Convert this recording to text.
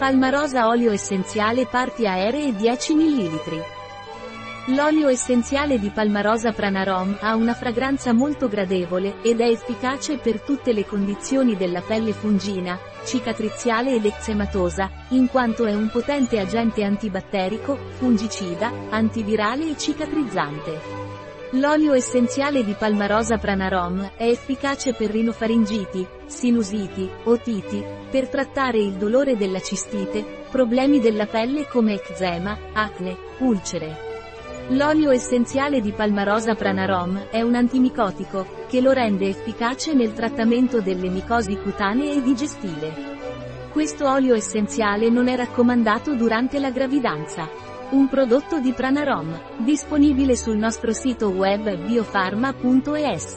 Palmarosa olio essenziale parti aeree 10 ml. L'olio essenziale di Palmarosa Pranarom ha una fragranza molto gradevole, ed è efficace per tutte le condizioni della pelle fungina, cicatriziale ed eczematosa, in quanto è un potente agente antibatterico, fungicida, antivirale e cicatrizzante. L'olio essenziale di Palmarosa Pranarom è efficace per rinofaringiti, sinusiti, otiti, per trattare il dolore della cistite, problemi della pelle come eczema, acne, ulcere. L'olio essenziale di Palmarosa Pranarom è un antimicotico, che lo rende efficace nel trattamento delle micosi cutanee e digestive. Questo olio essenziale non è raccomandato durante la gravidanza. Un prodotto di Pranarom, disponibile sul nostro sito web biofarma.es.